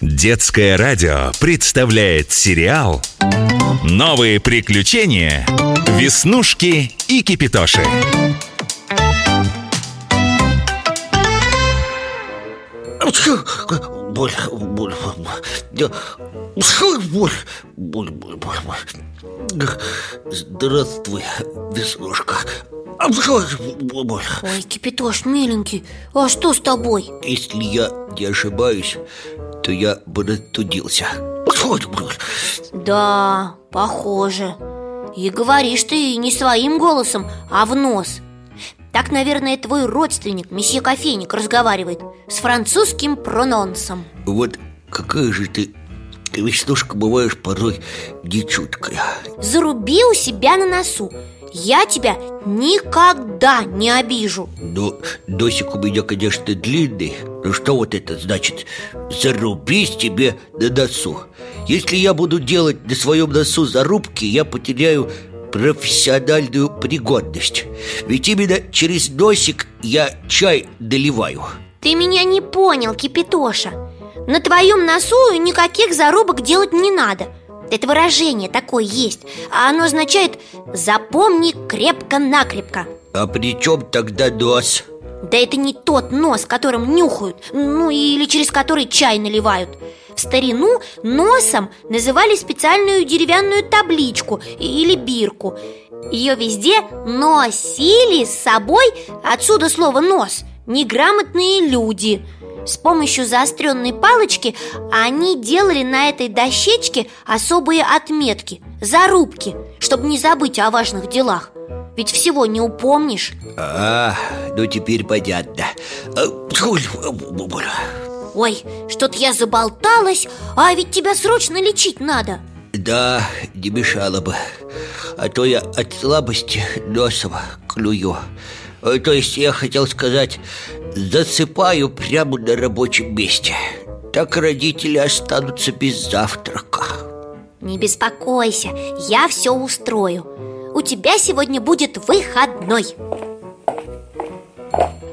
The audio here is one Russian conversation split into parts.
Детское радио представляет сериал «Новые приключения. Веснушки и Кипитоши». Боль, боль, боль, боль, боль, боль, боль, боль. Здравствуй, Веснушка. Ой, Кипятош, миленький, а что с тобой? Если я не ошибаюсь, то я простудился. Да, похоже. И говоришь ты не своим голосом, а в нос. Так, наверное, твой родственник, месье Кофейник, разговаривает С французским прононсом. Вот какая же ты Веснушка бываешь порой нечуткая Заруби у себя на носу. Я тебя никогда не обижу. Но носик у меня, конечно, длинный Но что вот это значит? Зарубись тебе на носу. Если я буду делать на своем носу зарубки Я потеряю профессиональную пригодность. Ведь именно через носик я чай доливаю. Ты меня не понял, Кипятоша. На твоем носу никаких зарубок делать не надо – это выражение такое есть А оно означает «запомни крепко-накрепко» А при чем тогда нос? Да это не тот нос, которым нюхают Ну или через который чай наливают. В старину носом называли специальную деревянную табличку или бирку. Ее везде носили с собой, отсюда слово «нос» Неграмотные люди – с помощью заостренной палочки они делали на этой дощечке особые отметки, зарубки, чтобы не забыть о важных делах. Ведь всего не упомнишь. А, ну теперь понятно. Ой, что-то я заболталась, а ведь тебя срочно лечить надо. Да, не мешало бы. А то я от слабости носом клюю. Э, то есть я хотел сказать, засыпаю прямо на рабочем месте. Так родители останутся без завтрака. Не беспокойся, я все устрою. У тебя сегодня будет выходной.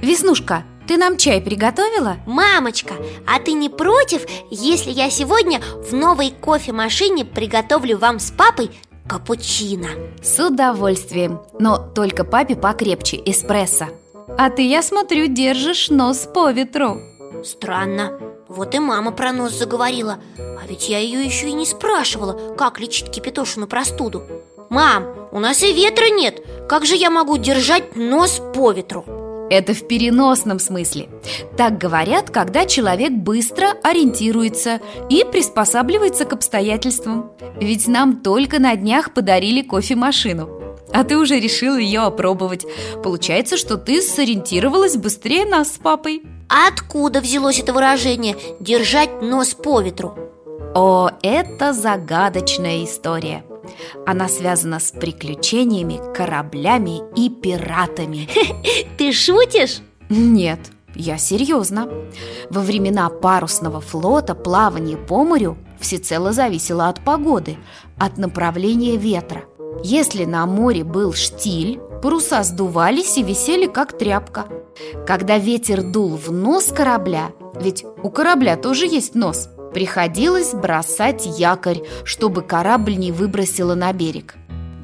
Веснушка, ты нам чай приготовила? Мамочка, а ты не против, если я сегодня в новой кофемашине приготовлю вам с папой Капучино? С удовольствием, но только папе покрепче эспрессо А ты, я смотрю, держишь нос по ветру Странно, вот и мама про нос заговорила А ведь я ее еще и не спрашивала, как лечить кипятошину простуду Мам, у нас и ветра нет Как же я могу держать нос по ветру? Это в переносном смысле. Так говорят, когда человек быстро ориентируется и приспосабливается к обстоятельствам. Ведь нам только на днях подарили кофемашину. А ты уже решил ее опробовать. Получается, что ты сориентировалась быстрее нас с папой. А откуда взялось это выражение «держать нос по ветру»? О, это загадочная история. Она связана с приключениями, кораблями и пиратами Ты шутишь? Нет, я серьезно Во времена парусного флота плавание по морю всецело зависело от погоды, от направления ветра Если на море был штиль, паруса сдувались и висели как тряпка Когда ветер дул в нос корабля, ведь у корабля тоже есть нос – Приходилось бросать якорь, чтобы корабль не выбросило на берег.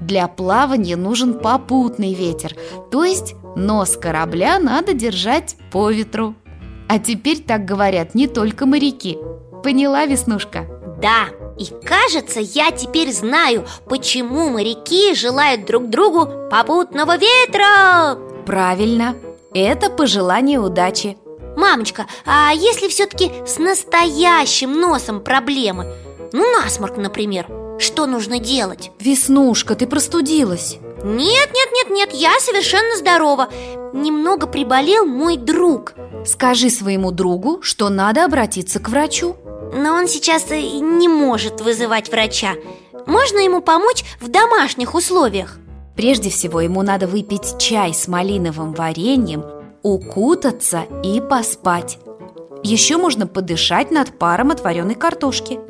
Для плавания нужен попутный ветер, то есть нос корабля надо держать по ветру. А теперь так говорят не только моряки. Поняла, Веснушка? Да, и кажется, я теперь знаю, почему моряки желают друг другу попутного ветра. Правильно, это пожелание удачи. Мамочка, а если все-таки с настоящим носом проблемы? Ну, насморк, например. Что нужно делать? Веснушка, ты простудилась. Нет, нет, нет, нет, я совершенно здорова. Немного приболел мой друг. Скажи своему другу, что надо обратиться к врачу Но он сейчас не может вызывать врача Можно ему помочь в домашних условиях? Прежде всего ему надо выпить чай с малиновым вареньем укутаться и поспать. Еще можно подышать над паром от вареной картошки.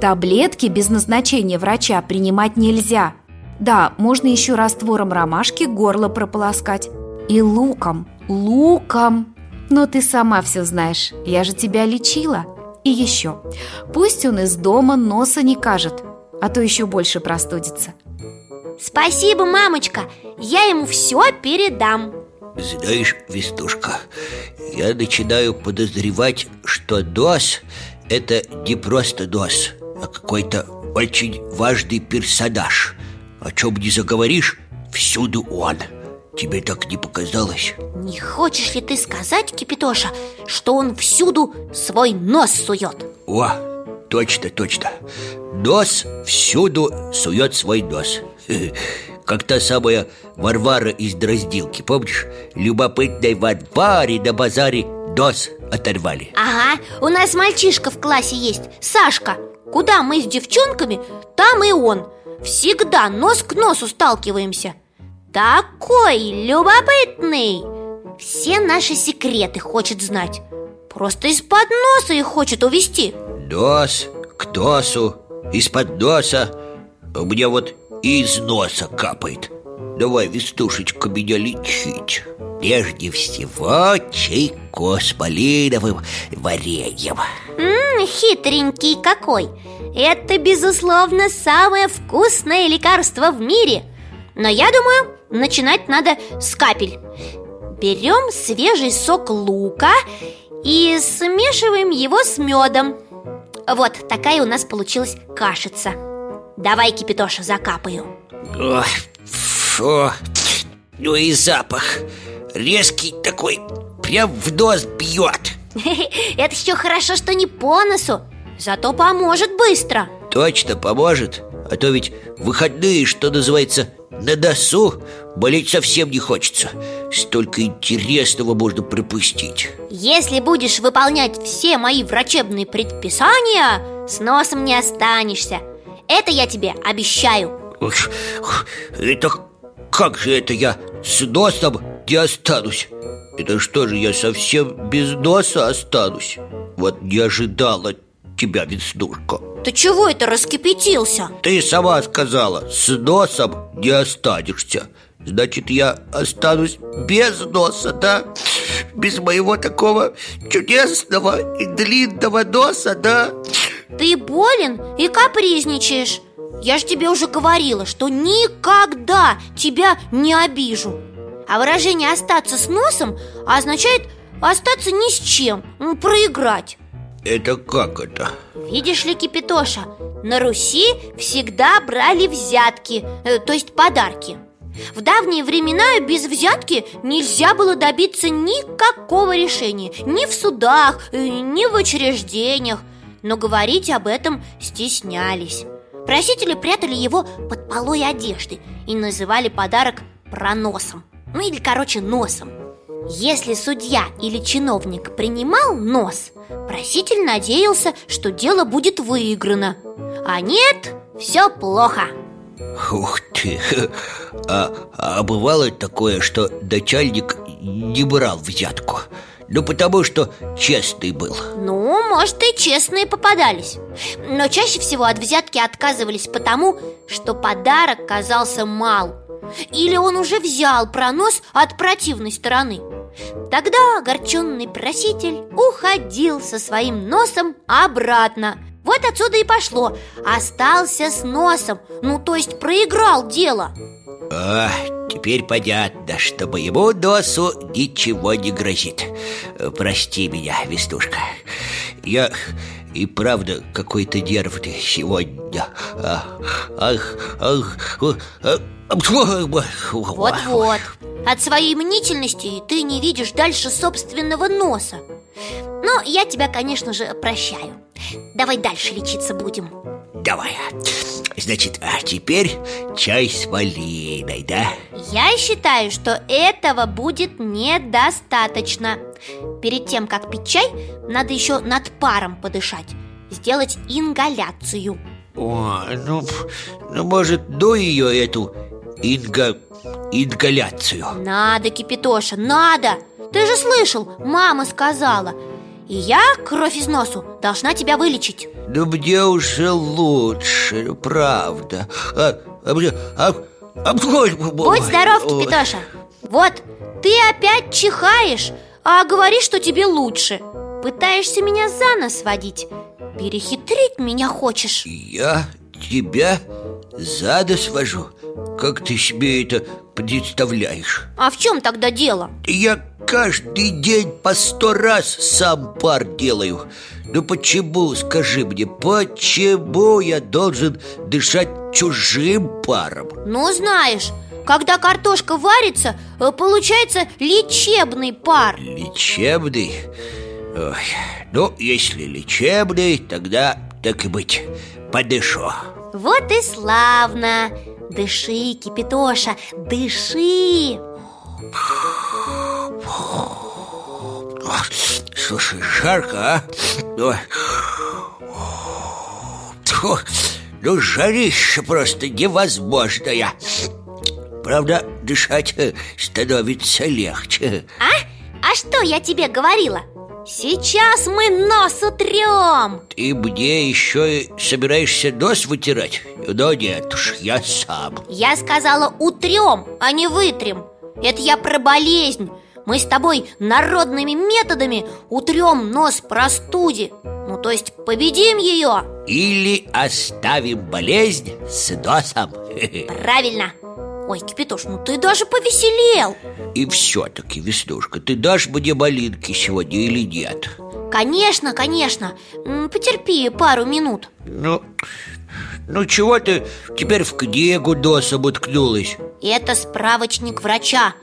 Таблетки без назначения врача принимать нельзя. Да, можно еще раствором ромашки горло прополоскать. И луком, луком. Но ты сама все знаешь, я же тебя лечила. И еще, пусть он из дома носа не кажет, а то еще больше простудится. Спасибо, мамочка, я ему все передам. Знаешь, Вестушка, я начинаю подозревать, что ДОС – это не просто ДОС, а какой-то очень важный персонаж. О чем не заговоришь, всюду он Тебе так не показалось? Не хочешь ли ты сказать, Кипитоша, что он всюду свой нос сует? О, точно, точно Нос всюду сует свой нос Как та самая Варвара из Дроздилки, помнишь? Любопытной Варваре на базаре нос оторвали Ага, у нас мальчишка в классе есть, Сашка Куда мы с девчонками, там и он Всегда нос к носу сталкиваемся Такой любопытный. Все наши секреты хочет знать. Просто из-под носа их хочет увести. Нос к носу, из-под носа У меня вот из носа капает. Давай, Вестушечка, меня лечить. Прежде всего чайку с малиновым вареньем. М, Хитренький какой. Это, безусловно, самое вкусное лекарство в мире. Но я думаю, начинать надо с капель. Берем свежий сок лука и смешиваем его с медом. Вот такая у нас получилась кашица. Давай, Кипитоша, закапаю. Ой, фу. Ну и запах. Резкий такой, прям в нос бьет. Это еще хорошо, что не по носу. Зато поможет быстро. Точно поможет. А то ведь выходные, что называется, на досу Болеть совсем не хочется Столько интересного можно пропустить Если будешь выполнять все мои врачебные предписания С носом не останешься Это я тебе обещаю Это как же это я с носом не останусь? Это что же, я совсем без носа останусь? Вот не ожидала тебя, Веснушка Ты чего это раскипятился? Ты сама сказала, с носом не останешься Значит, я останусь без носа, да? Без моего такого чудесного и длинного носа, да? Ты болен и капризничаешь Я же тебе уже говорила, что никогда тебя не обижу А выражение «остаться с носом» означает остаться ни с чем, проиграть Это как это? Видишь ли, Кипитоша, на Руси всегда брали взятки, э, то есть подарки. В давние времена без взятки нельзя было добиться никакого решения. Ни в судах, э, ни в учреждениях. Но говорить об этом стеснялись. Просители прятали его под полой одежды И называли подарок проносом. Ну или, короче, носом если судья или чиновник принимал нос, проситель надеялся, что дело будет выиграно. А нет, все плохо. Ух ты! А, а бывало такое, что начальник не брал взятку? Ну, потому что честный был. Ну, может, и честные попадались. Но чаще всего от взятки отказывались потому, что подарок казался мал. Или он уже взял пронос от противной стороны Тогда огорченный проситель уходил со своим носом обратно. Вот отсюда и пошло. Остался с носом, ну то есть проиграл дело. А, теперь понятно, что моему носу ничего не грозит. Прости меня, Вестушка. Я и правда какой-то нервный сегодня. А, Ах, ах, ах, ах, Вот-вот. От своей мнительности ты не видишь дальше собственного носа. Но я тебя, конечно же, прощаю. Давай дальше лечиться будем. Давай. Значит, а теперь чай с малиной, да? Я считаю, что этого будет недостаточно. Перед тем, как пить чай, надо еще над паром подышать Сделать ингаляцию. О, ну, ну может, до ее эту инга... ингаляцию. Надо, Кипитоша, надо! Ты же слышал, мама сказала. И я, кровь из носу, должна тебя вылечить. Да мне уже лучше, правда. А, а, мне- а, а, Будь здоров. Кипитоша. Вот, ты опять чихаешь, а говоришь, что тебе лучше. Пытаешься меня за нос водить. Перехитрить меня хочешь? Я тебя за нос вожу? Как ты себе это представляешь? А в чем тогда дело? Я каждый день по сто раз сам пар делаю Ну почему, скажи мне, почему я должен дышать чужим паром? Ну, знаешь, когда картошка варится, э, получается лечебный пар Лечебный? Ой, ну, если лечебный, тогда так и быть, подышу Вот и славно Дыши, Кипитоша, дыши Слушай, жарко, а? Тьфу, ну, жарище просто невозможное Правда, дышать становится легче А? А что я тебе говорила? Сейчас мы нос утрем Ты мне еще и собираешься нос вытирать? Да нет уж, я сам. Я сказала утрем, а не вытрем. Это я про болезнь. Мы с тобой народными методами утрем нос простуде Ну, то есть победим ее Или оставим болезнь с носом. Правильно Ой, Кипятош, ну ты даже повеселел. И все-таки, Веснушка, ты дашь мне малинки сегодня или нет? Конечно, конечно. Потерпи пару минут. Ну, ну чего ты теперь в книгу носом уткнулась? Это справочник врача.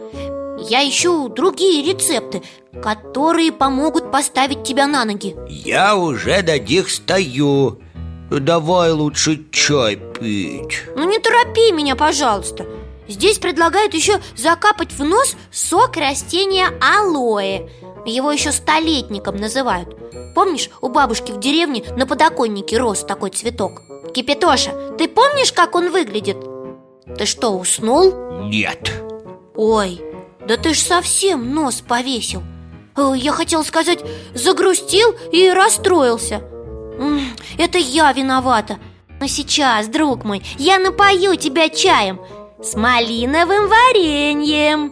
Я ищу другие рецепты Которые помогут поставить тебя на ноги. Я уже на них стою. Давай лучше чай пить. Ну не торопи меня, пожалуйста Здесь предлагают еще закапать в нос сок растения алоэ. Его еще столетником называют. Помнишь, у бабушки в деревне на подоконнике рос такой цветок? Кипятоша, ты помнишь, как он выглядит? Ты что, уснул? Нет. Ой, да ты ж совсем нос повесил. Я хотел сказать, загрустил и расстроился. Это я виновата. Но сейчас, друг мой, я напою тебя чаем С малиновым вареньем.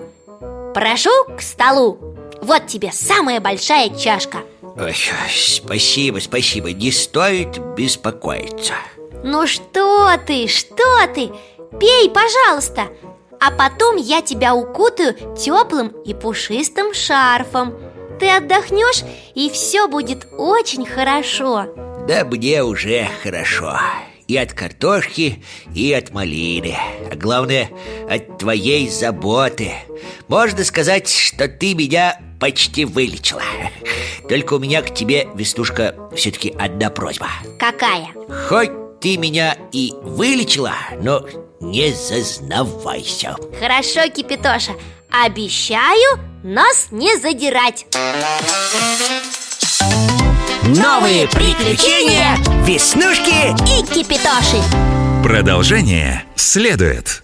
Прошу к столу. Вот тебе самая большая чашка. Ой, Спасибо, спасибо, не стоит беспокоиться. Ну что ты, что ты? Пей, пожалуйста. А потом я тебя укутаю теплым и пушистым шарфом. Ты отдохнешь, и все будет очень хорошо. Да мне уже хорошо И от картошки, и от малины. А главное, от твоей заботы. Можно сказать, что ты меня почти вылечила. Только у меня к тебе, Веснушка, все-таки одна просьба. Какая? Хоть ты меня и вылечила, но не зазнавайся. Хорошо, Кипятоша. Обещаю нос не задирать Новые приключения Веснушки И Кипятоши Продолжение следует.